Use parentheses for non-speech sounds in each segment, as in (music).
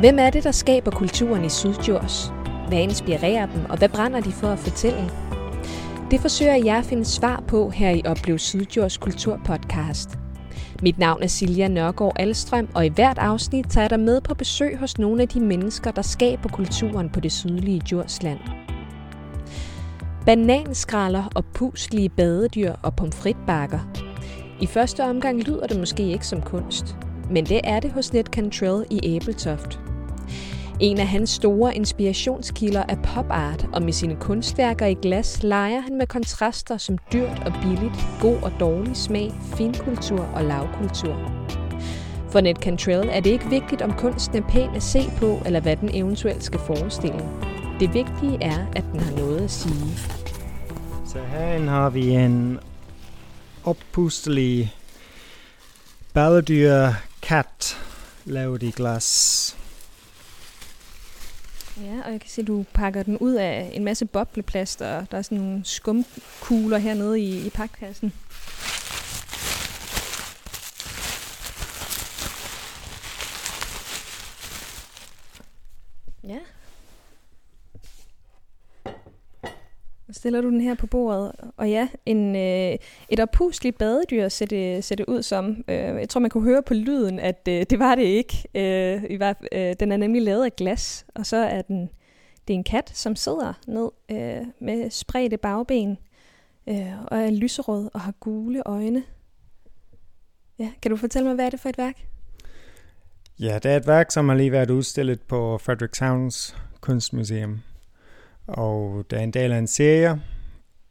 Hvem er det, der skaber kulturen i Sydjurs? Hvad inspirerer dem, og hvad brænder de for at fortælle? Det forsøger jeg at finde svar på her i Oplev Sydjurs Kulturpodcast. Mit navn er Silja Nørgaard Alstrøm, og i hvert afsnit tager jeg dig med på besøg hos nogle af de mennesker, der skaber kulturen på det sydlige Djursland. Bananskraller og puslige badedyr og pomfritbakker. I første omgang lyder det måske ikke som kunst, men det er det hos Net Cantrell i Æbeltoft. En af hans store inspirationskilder er popart, og med sine kunstværker i glas leger han med kontraster som dyrt og billigt, god og dårlig smag, finkultur og lavkultur. For Ned Cantrell er det ikke vigtigt, om kunsten er pæn at se på, eller hvad den eventuelt skal forestille. Det vigtige er, at den har noget at sige. Så herinde har vi en oppustelig balledyr kat lavet i glas. Ja, og jeg kan se, at du pakker den ud af en masse bobleplast, og der er sådan nogle skumkugler hernede i, i pakkassen. Ja. Så stiller du den her på bordet, og ja, en, øh, et oppusligt badedyr ser det, ser det ud som. Øh, jeg tror, man kunne høre på lyden, at øh, det var det ikke. Øh, i hvert, øh, den er nemlig lavet af glas, og så er den det er en kat, som sidder ned øh, med spredte bagben øh, og er lyserød og har gule øjne. Ja, kan du fortælle mig, hvad er det for et værk? Ja, det er et værk, som har lige været udstillet på Frederikshavns Kunstmuseum. Og det er en del af en serie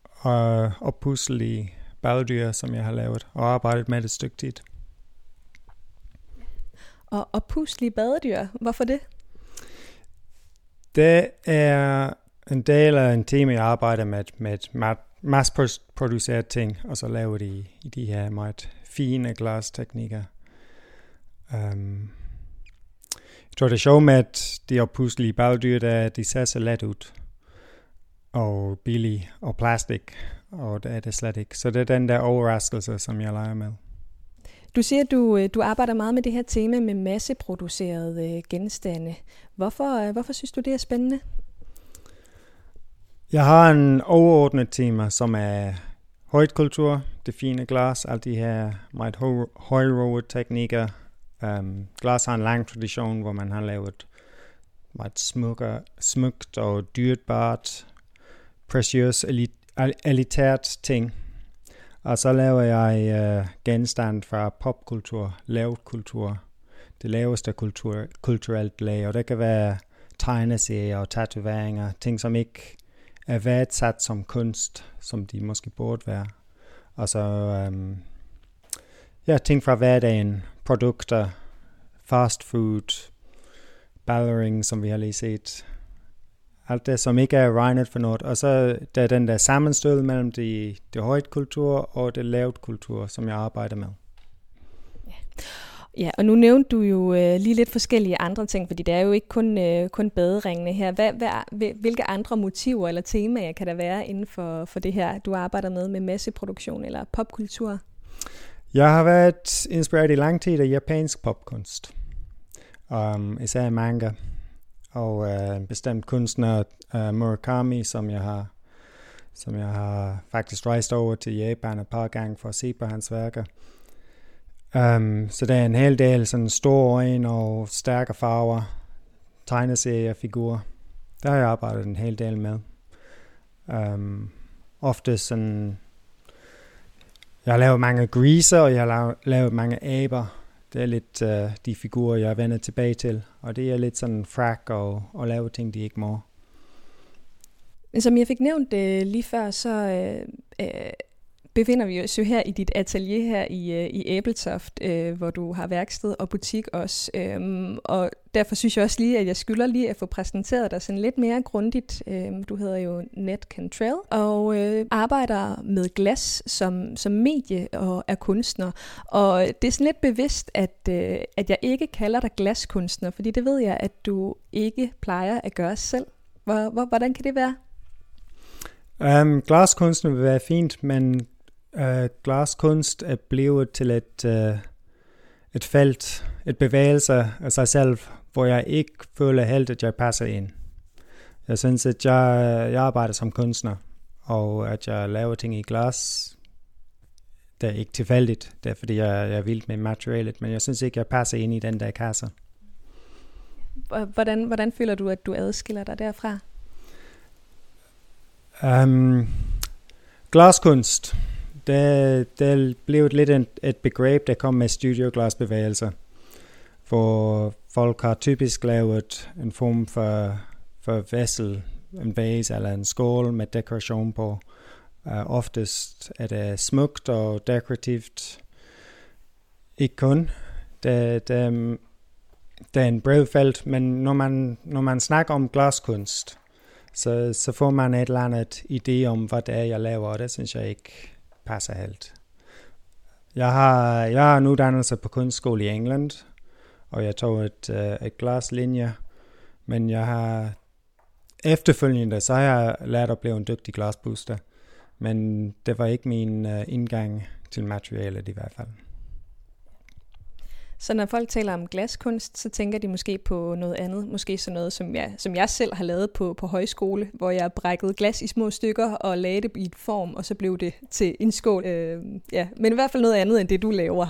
og oppusselige bagdyr, som jeg har lavet og arbejdet med et stykke tid. Og oppusselige badedyr, hvorfor det? Det er en del af en team, jeg arbejder med, med mass-produceret ting, og så laver de i de her meget fine glasteknikker. Um, jeg tror, det er sjovt med, at de oppusselige bagdyr, der, de ser så let ud og billig og plastik, og det er det slet ikke. Så det er den der overraskelse, som jeg leger med. Du siger, at du, øh, du arbejder meget med det her tema med masseproducerede øh, genstande. Hvorfor, øh, hvorfor synes du, det er spændende? Jeg har en overordnet tema, som er højtkultur, det fine glas, alle de her meget højrået teknikker. Um, glas har en lang tradition, hvor man har lavet meget smukker, smukt og dyrbart precious, elitært ting. Og så laver jeg uh, genstand fra popkultur, lavt kultur, det laveste kultur, kulturelt lag, og det kan være tegneserier og tatoveringer, ting som ikke er værdsat som kunst, som de måske burde være. Og så um, ja, ting fra hverdagen, produkter, fast food, ballering, som vi har lige set, alt det, som ikke er regnet for noget. Og så der er den der sammenstød mellem det, det højt kultur og det lavt kultur, som jeg arbejder med. Ja. Ja, og nu nævnte du jo øh, lige lidt forskellige andre ting, fordi det er jo ikke kun, øh, kun baderingene her. Hvad, hvad, hvilke andre motiver eller temaer kan der være inden for, for det her, du arbejder med, med masseproduktion eller popkultur? Jeg har været inspireret i lang tid af japansk popkunst, um, især manga og uh, en bestemt kunstner, uh, Murakami, som jeg har som jeg har faktisk rejst over til Japan et par gange for at se på hans værker. Um, så der er en hel del sådan store øjne og stærke farver, tegneserier, figurer. Der har jeg arbejdet en hel del med. Um, ofte sådan, jeg har lavet mange greaser, og jeg har lavet mange aber, det er lidt uh, de figurer, jeg vender tilbage til. Og det er lidt sådan frak og, og lave ting, de ikke må. Men som jeg fik nævnt uh, lige før, så uh, uh, befinder vi os jo her i dit atelier her i, øh, i Æbeltoft, øh, hvor du har værksted og butik også. Øhm, og derfor synes jeg også lige, at jeg skylder lige at få præsenteret dig sådan lidt mere grundigt. Øhm, du hedder jo Net Cantrell og øh, arbejder med glas som, som medie og er kunstner. Og det er sådan lidt bevidst, at, øh, at jeg ikke kalder dig glaskunstner, fordi det ved jeg, at du ikke plejer at gøre selv. Hvor, hvor, hvordan kan det være? Um, glaskunstner vil være fint, men uh, glaskunst er blevet til et, uh, et felt, et bevægelse af sig selv, hvor jeg ikke føler helt, at jeg passer ind. Jeg synes, at jeg, jeg arbejder som kunstner, og at jeg laver ting i glas, det er ikke tilfældigt. Det er, fordi jeg, jeg er vild med materialet, men jeg synes ikke, jeg passer ind i den der kasse. Hvordan, hvordan føler du, at du adskiller dig derfra? Um, glaskunst, det, det blev lidt et, et begreb, der kom med studioglasbevægelser, hvor folk har typisk lavet en form for, for vessel, en vase eller en skål med dekoration på. Uh, oftest er det smukt og dekorativt. Ikke kun. Det, det, det er en bred felt, men når man, når man snakker om glaskunst, så, så får man et eller andet idé om, hvad det er, jeg laver, og det synes jeg ikke passer helt. Jeg har, jeg har en uddannelse på kunstskole i England, og jeg tog et, øh, et glaslinje, men jeg har efterfølgende, så har jeg lært at blive en dygtig glasbooster, men det var ikke min øh, indgang til materialet i hvert fald. Så når folk taler om glaskunst, så tænker de måske på noget andet. Måske sådan noget, som jeg, som jeg selv har lavet på, på højskole, hvor jeg brækkede glas i små stykker og lagde det i et form, og så blev det til en skål. Øh, ja. Men i hvert fald noget andet end det, du laver.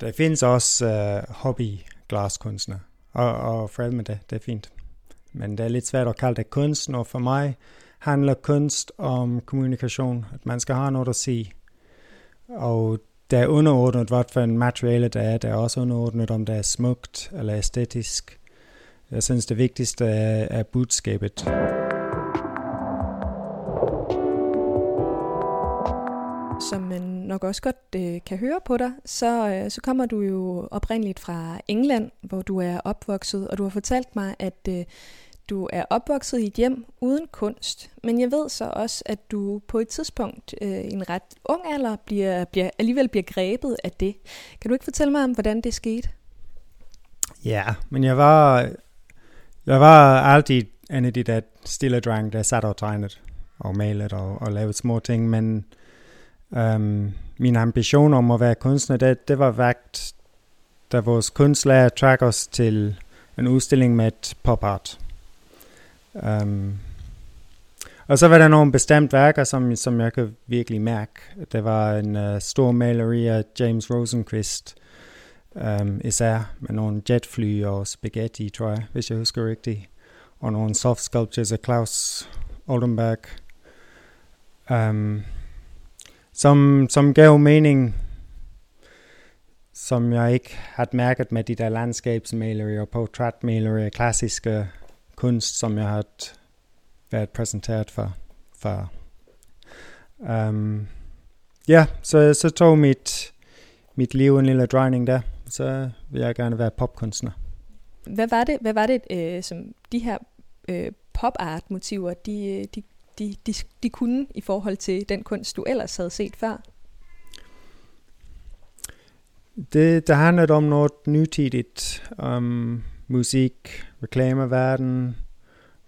Der findes også øh, hobbyglaskunstner, og, og fred med det, det er fint. Men det er lidt svært at kalde det kunst, og for mig handler kunst om kommunikation, at man skal have noget at sige. Og det er underordnet, hvad for en materiale der er. Det er også underordnet, om det er smukt eller æstetisk. Jeg synes, det vigtigste er, er budskabet. Som man nok også godt øh, kan høre på dig, så, øh, så kommer du jo oprindeligt fra England, hvor du er opvokset, og du har fortalt mig, at øh, du er opvokset i et hjem uden kunst, men jeg ved så også, at du på et tidspunkt øh, i en ret ung alder bliver, bliver, alligevel bliver grebet af det. Kan du ikke fortælle mig om, hvordan det skete? Ja, men jeg var, jeg var altid en af de der stille drenge, der satte og tegnede og malede og, og lavede små ting, men øhm, min ambition om at være kunstner, det, det var vægt, da vores kunstlærer trak os til en udstilling med pop art. Um, og så var der nogle bestemt værker, som, som jeg kan virkelig mærke. Det var en uh, stor maleri af James Rosenquist, um, især med nogle jetfly og spaghetti, tror jeg, hvis jeg husker rigtigt. Og nogle soft sculptures af Klaus Oldenburg, um, som, som gav mening, som jeg ikke havde mærket med de der landskabsmalerier og portrætmalerier, klassiske kunst, som jeg har været præsenteret for. for. Um, ja, så, så tog mit, mit liv en lille drejning der. Så vil jeg gerne være popkunstner. Hvad var det, hvad var det øh, som de her øh, pop-art-motiver, de, de, de, de, de kunne i forhold til den kunst, du ellers havde set før? Det, det handlede om noget nytidigt. Um, musik, reklameverden,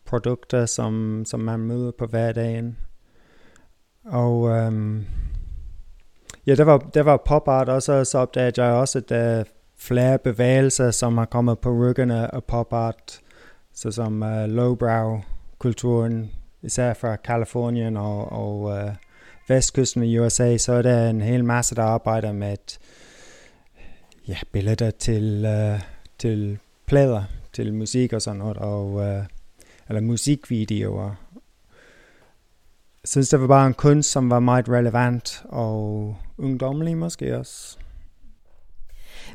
produkter, som, som man møder på hverdagen. Og øhm, ja, det var, det var pop art, og så, så opdagede jeg også, at der er flere bevægelser, som har kommet på ryggen af pop art, så som uh, øh, lowbrow kulturen, især fra Kalifornien og, og uh, vestkysten i USA, så er der en hel masse, der arbejder med ja, billeder til, uh, til plader til musik og sådan noget, og, uh, eller musikvideoer. Jeg synes, det var bare en kunst, som var meget relevant og ungdommelig måske også.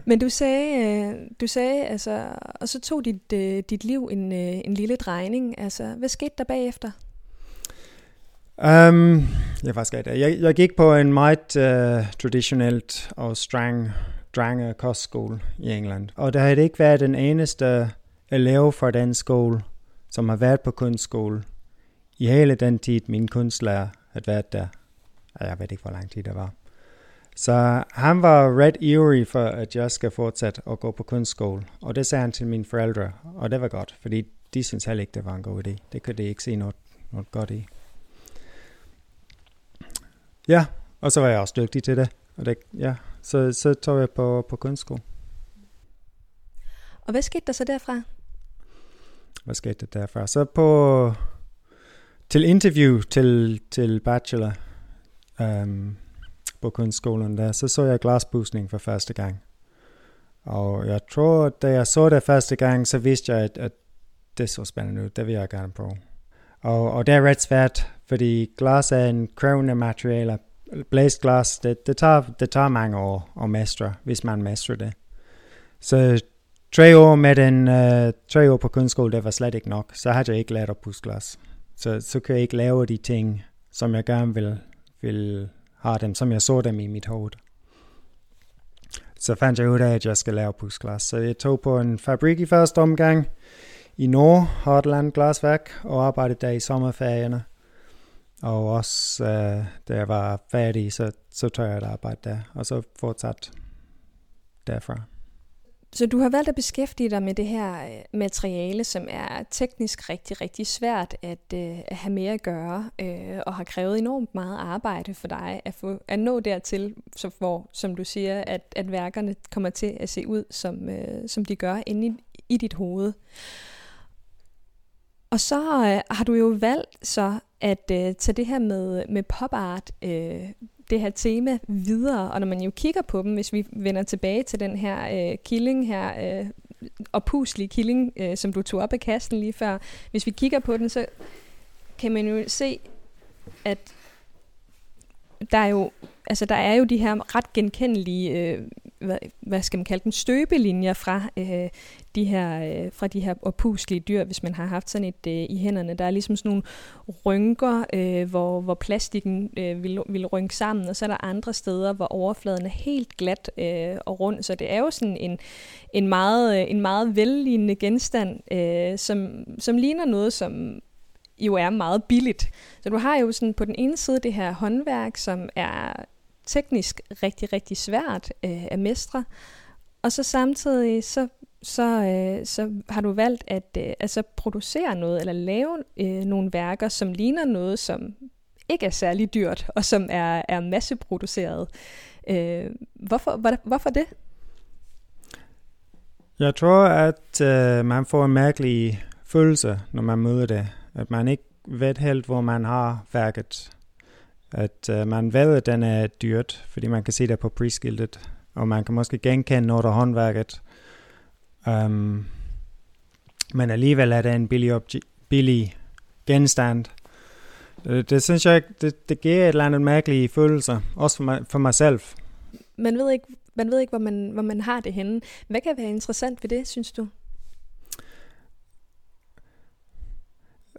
Men du sagde, øh, du sagde altså, og så tog dit, øh, dit liv en, en lille drejning. Altså, hvad skete der bagefter? Um, ja, hvad skete der? Jeg, jeg gik på en meget uh, traditionelt og streng drenge kostskole i England. Og der havde ikke været den eneste elev fra den skole, som har været på kunstskole i hele den tid, min kunstlærer havde været der. Altså, jeg ved ikke, hvor lang tid det var. Så han var ret ivrig for, at jeg skal fortsætte at gå på kunstskole. Og det sagde han til mine forældre, og det var godt, fordi de syntes heller ikke, det var en god idé. Det kunne de ikke se noget, noget godt i. Ja, og så var jeg også dygtig til det. Og det ja, så, så tog jeg på, på kunstskole. Og hvad skete der så derfra? Hvad skete der derfra? Så på til interview til, til bachelor um, på kunstskolen der, så så jeg glasbusning for første gang. Og jeg tror, da jeg så det første gang, så vidste jeg, at, at det så spændende ud. Det vil jeg gerne prøve. Og, og det er ret svært, fordi glas er en krævende materiale. Blæst glas, det, det, tager, det tager mange år at mestre, hvis man mestrer det. Så tre år med den, uh, tre år på kunstskole, det var slet ikke nok. Så havde jeg ikke lært at pusse glas. Så, så kan jeg ikke lave de ting, som jeg gerne vil, vil have dem, som jeg så dem i mit hoved. Så fandt jeg ud af, at jeg skal lave pudsglas. Så jeg tog på en fabrik i første omgang i Nord, Hartland Glasværk, og arbejdede der i sommerferierne. Og også uh, da jeg var færdig, så, så tog jeg et arbejde der, og så fortsat derfra. Så du har valgt at beskæftige dig med det her øh, materiale, som er teknisk rigtig, rigtig svært at, øh, at have mere at gøre, øh, og har krævet enormt meget arbejde for dig at, få, at nå dertil, så hvor, som du siger, at, at værkerne kommer til at se ud, som, øh, som de gør inde i, i dit hoved. Og så øh, har du jo valgt så at øh, tage det her med, med pop art øh, det her tema videre, og når man jo kigger på dem, hvis vi vender tilbage til den her øh, killing her, øh, oppuslige killing, øh, som du tog op af kassen lige før, hvis vi kigger på den, så kan man jo se, at der er jo, altså der er jo de her ret genkendelige, øh, hvad, hvad skal man kalde dem, støbelinjer fra øh, de her, øh, fra de her opuslige dyr, hvis man har haft sådan et øh, i hænderne. Der er ligesom sådan nogle rynker, øh, hvor, hvor plastikken øh, vil, vil rynke sammen, og så er der andre steder, hvor overfladen er helt glat øh, og rund. Så det er jo sådan en, en meget, øh, en meget vellignende genstand, øh, som, som ligner noget, som jo er meget billigt. Så du har jo sådan på den ene side det her håndværk, som er teknisk rigtig, rigtig svært øh, at mestre, og så samtidig så så, øh, så har du valgt at øh, altså producere noget, eller lave øh, nogle værker, som ligner noget, som ikke er særlig dyrt, og som er, er masseproduceret. Øh, hvorfor, hvor, hvorfor det? Jeg tror, at øh, man får en mærkelig følelse, når man møder det. At man ikke ved helt, hvor man har værket. At øh, man ved, at den er dyrt, fordi man kan se det på prisskiltet, og man kan måske genkende noget af håndværket. Um, men alligevel er det en billig, billig genstand. Det, det synes jeg, det, det giver et eller andet mærkelige følelser, også for mig, for mig selv. Man ved ikke, man ved ikke hvor, man, hvor man har det henne. Hvad kan være interessant ved det, synes du?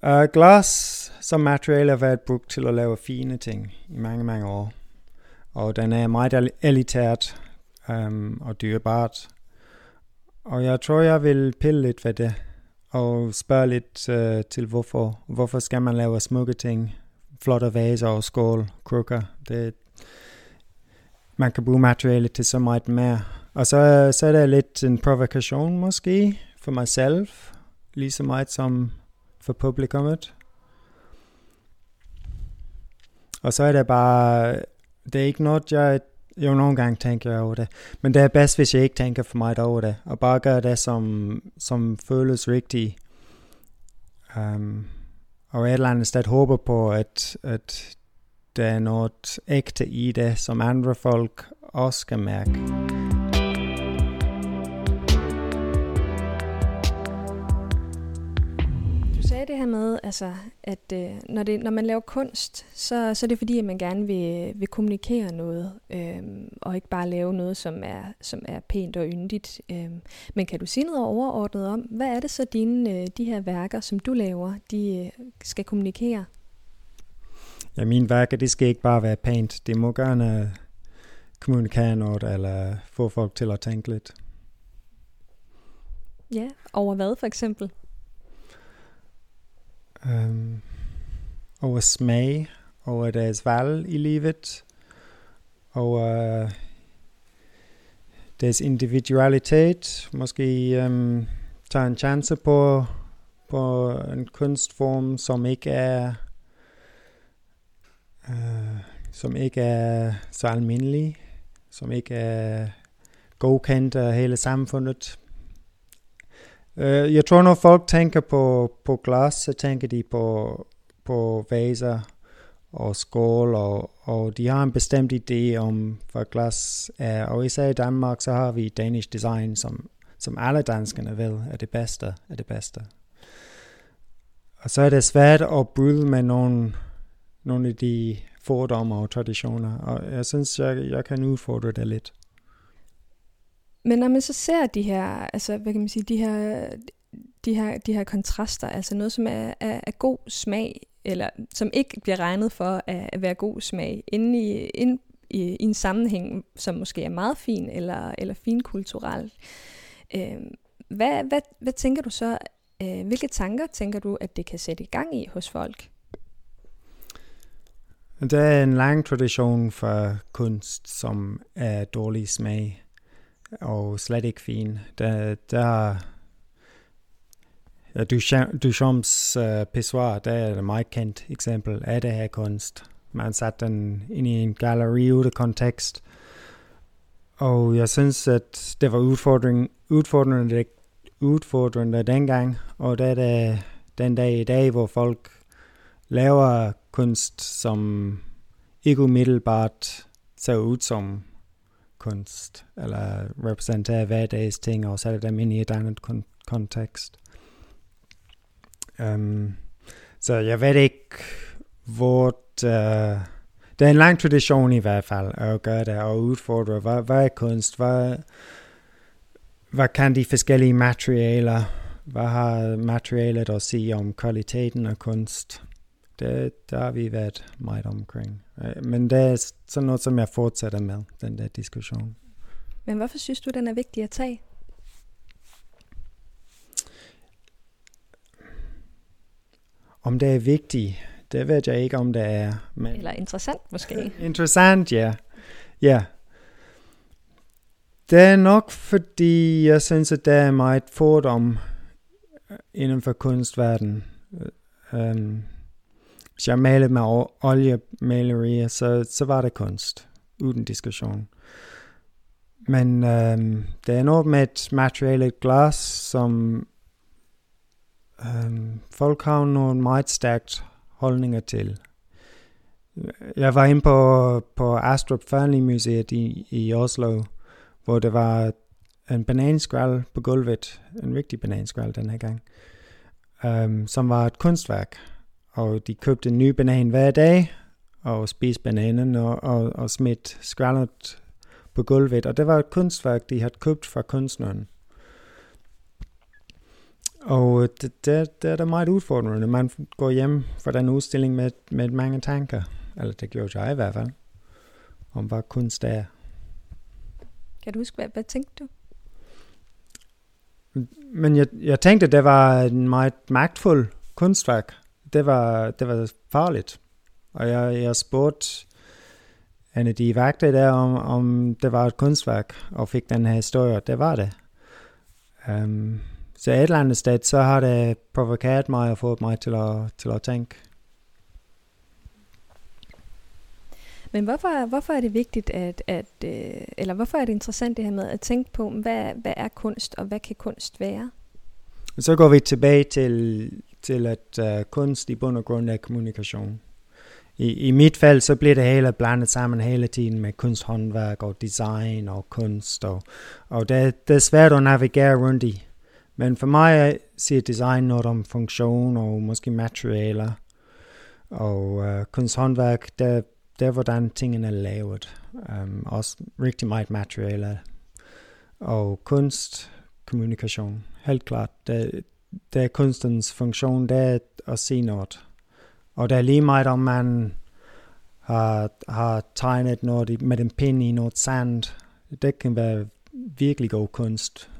Uh, glas som materiale har været brugt til at lave fine ting i mange, mange år. Og den er meget elitært um, og dyrebart. Og jeg tror, jeg vil pille lidt ved det, og spørge lidt uh, til hvorfor. Hvorfor skal man lave smukke ting? Flotte vaser og skål, krukker. Det, man kan bruge materiale til så meget mere. Og så, så er det lidt en provokation måske for mig selv, lige så meget som for publikummet. Og så er det bare, det er ikke noget, jeg jo, nogle gange tænker over det. Men det er bedst, hvis jeg ikke tænker for meget over det. Og bare gør det, som, som føles rigtigt. Um, og et eller andet sted håber på, at, at der er noget ægte i det, som andre folk også kan mærke. Her med, altså, at øh, når, det, når man laver kunst, så, så er det fordi, at man gerne vil, vil kommunikere noget, øh, og ikke bare lave noget, som er, som er pænt og yndigt. Øh. Men kan du sige noget overordnet om, hvad er det så dine, øh, de her værker, som du laver, de øh, skal kommunikere? Ja, mine værker, det skal ikke bare være pænt. Det må gerne kommunikere noget, eller få folk til at tænke lidt. Ja, over hvad for eksempel? Øhm, over smag, over deres valg i livet, over øh, deres individualitet, måske øhm, tage en chance på, på en kunstform, som ikke er øh, som ikke er så almindelig, som ikke er godkendt af hele samfundet. Uh, jeg tror, når folk tænker på, på glas, så tænker de på, på vaser og skål, og, og de har en bestemt idé om, hvad glas er. Og især i Danmark, så har vi Danish design, som, som alle danskerne vil er det bedste er det bedste. Og så er det svært at bryde med nogle, nogle af de fordomme og traditioner, og jeg synes, jeg, jeg kan udfordre det lidt. Men når man så ser de her, altså hvad kan man sige, de her, de her, de her kontraster, altså noget, som er, er, er god smag, eller som ikke bliver regnet for at, at være god smag, inde i, ind, i, i en sammenhæng, som måske er meget fin, eller, eller finkulturel. Øh, hvad, hvad, hvad tænker du så, øh, hvilke tanker tænker du, at det kan sætte i gang i hos folk? Der er en lang tradition for kunst, som er dårlig smag og slet ikke fin. Der, der øh, Ja, Duchamps uh, pissoir, der er et meget kendt eksempel af det her kunst. Man satte den ind i en galleri ud af kontekst. Og jeg synes, at det var udfordring, udfordrende, udfordrende dengang, og det er det den dag i dag, hvor folk laver kunst, som ikke umiddelbart ser ud som kunst, eller repræsenterer hverdags ting, og sætter dem ind i et andet kon- kontekst. Um, så jeg ved ikke, hvor uh, det er en lang tradition i hvert fald at gøre det og udfordre, hvad, hvad er kunst, hvad, hvad kan de forskellige materialer, hvad har materialet at sige om kvaliteten af kunst? Det, der har vi været meget omkring. Øh, men det er sådan noget, som jeg fortsætter med, den der diskussion. Men hvorfor synes du, den er vigtig at tage? Om det er vigtigt, det ved jeg ikke, om det er. Men Eller interessant måske. (laughs) interessant, ja. Ja. Det er nok, fordi jeg synes, at der er meget fordom øh, inden for kunstverden. Um, hvis jeg malede med oliemalerier, så, så var det kunst, uden diskussion. Men øhm, det er noget med et materiale glas, som øhm, folk har nogle meget stærkt holdninger til. Jeg var inde på, på Astrup Museet i, i Oslo, hvor der var en bananskral på gulvet, en rigtig bananskral den her gang, øhm, som var et kunstværk. Og de købte en ny banan hver dag, og spiste bananen og, og, og smidt skraldet på gulvet. Og det var et kunstværk, de havde købt fra kunstneren. Og det, det, det er da meget udfordrende. Man går hjem fra den udstilling med, med mange tanker. Eller det gjorde jeg i hvert fald. Om hvad kunst er. Kan du huske, hvad, hvad tænkte du? Men jeg, jeg tænkte, det var en meget magtfuld kunstværk. Det var, det var farligt. Og jeg, jeg spurgte en af de vagter der, om, om det var et kunstværk, og fik den her historie. Det var det. Um, så et eller andet sted, så har det provokeret mig og fået mig til at, til at tænke. Men hvorfor, hvorfor er det vigtigt, at, at øh, eller hvorfor er det interessant det her med at tænke på, hvad, hvad er kunst, og hvad kan kunst være? Så går vi tilbage til, til at uh, kunst i bund og grund er kommunikation. I, I mit fald, så bliver det hele blandet sammen hele tiden med kunsthåndværk og design og kunst, og, og det, det er svært at navigere rundt i. Men for mig siger design noget om funktion og måske materialer. Og uh, kunsthåndværk, det, det er hvordan tingene er lavet. Um, også rigtig meget materialer. Og kunst, kommunikation. Helt klart. Det, der er kunstens funktion, det er at se noget. Og det er lige meget, om man har, har tegnet noget med en pind i noget sand. Det kan være virkelig god kunst.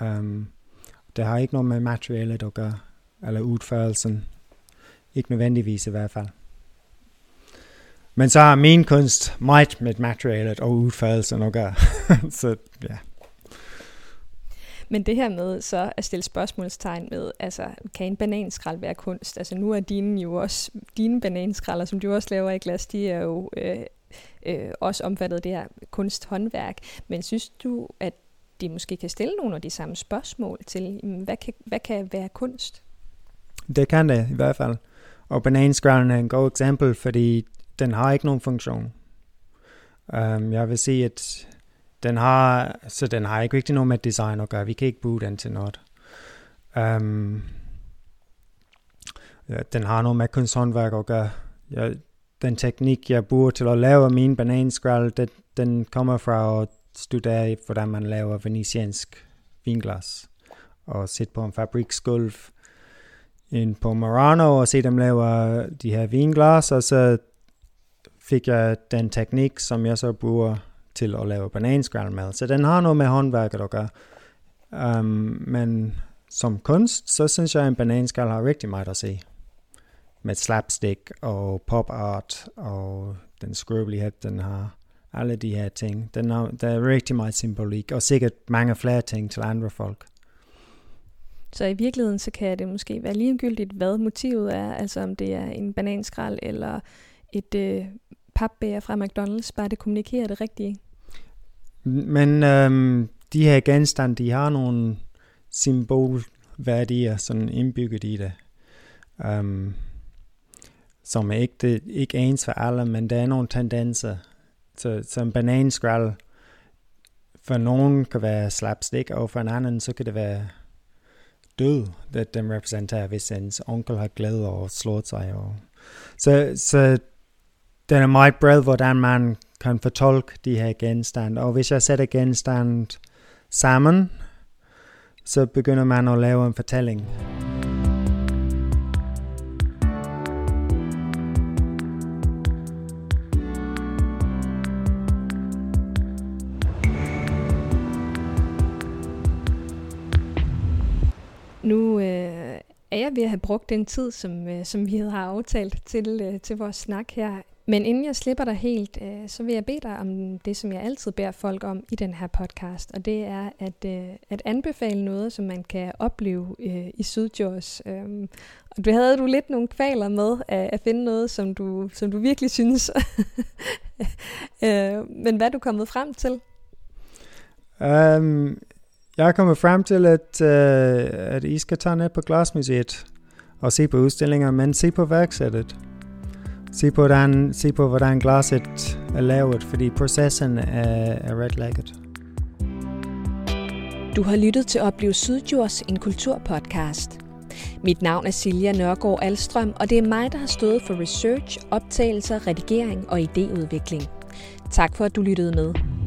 Um, det har ikke noget med materialet at gøre, eller udførelsen. Ikke nødvendigvis i hvert fald. Men så har min kunst meget med materialet og udførelsen at gøre. (laughs) så ja. Men det her med så at stille spørgsmålstegn med, altså kan en bananskrald være kunst? Altså nu er dine jo også, dine bananskralder, som du også laver i glas, de er jo øh, øh, også omfattet af det her kunsthåndværk. Men synes du, at de måske kan stille nogle af de samme spørgsmål til, mm, hvad kan, hvad kan være kunst? Det kan det i hvert fald. Og bananskralden er en god eksempel, fordi den har ikke nogen funktion. Um, jeg vil sige, at den har, så den har ikke rigtig noget med design at gøre. Vi kan ikke bruge den til noget. Um, ja, den har noget med kunsthåndværk at gøre. Jeg, den teknik, jeg bruger til at lave min bananskrald, den, den kommer fra at studere, hvordan man laver venetiansk vinglas. Og sidde på en fabriksgulv ind på Murano og se dem lave øh, de her vinglas, og så fik jeg den teknik, som jeg så bruger til at lave bananskrald med. Så den har noget med håndværket at gøre. Um, men som kunst, så synes jeg, at en bananskal har rigtig meget at se. Med slapstick og pop art og den skrøbelighed, den har. Alle de her ting. Den har, der er rigtig meget symbolik, og sikkert mange flere ting til andre folk. Så i virkeligheden, så kan det måske være ligegyldigt, hvad motivet er, altså om det er en bananskrald eller et øh, papbæger fra McDonald's, bare det kommunikerer det rigtige. Men øhm, de her genstande, de har nogle symbolværdier sådan indbygget i det. øhm, som er ikke, det, ikke ens for alle, men der er nogle tendenser. Så, så en bananskrald for nogen kan være slapstick, og for en anden så kan det være død, at den repræsenterer, hvis ens onkel har glæde og slået sig. Og... Så, så den er meget bred, hvordan man kan fortolke de her genstande. Og hvis jeg sætter genstande sammen, så begynder man at lave en fortælling. Nu øh, er jeg ved at have brugt den tid, som, øh, som vi har aftalt til, øh, til vores snak her. Men inden jeg slipper dig helt, øh, så vil jeg bede dig om det, som jeg altid beder folk om i den her podcast, og det er at, øh, at anbefale noget, som man kan opleve øh, i Sydjords. Øhm, og du havde du lidt nogle kvaler med at, at finde noget, som du, som du virkelig synes. (laughs) øh, men hvad er du kommet frem til? Um, jeg er kommet frem til, at, uh, at I skal tage ned på Glasmuseet og se på udstillinger, men se på værksættet. Se på, hvordan, se på, hvordan glaset er lavet, fordi processen er, er ret lækkert. Du har lyttet til Oplev Sydjords, en kulturpodcast. Mit navn er Silja Nørgaard Alstrøm, og det er mig, der har stået for research, optagelser, redigering og idéudvikling. Tak for, at du lyttede med.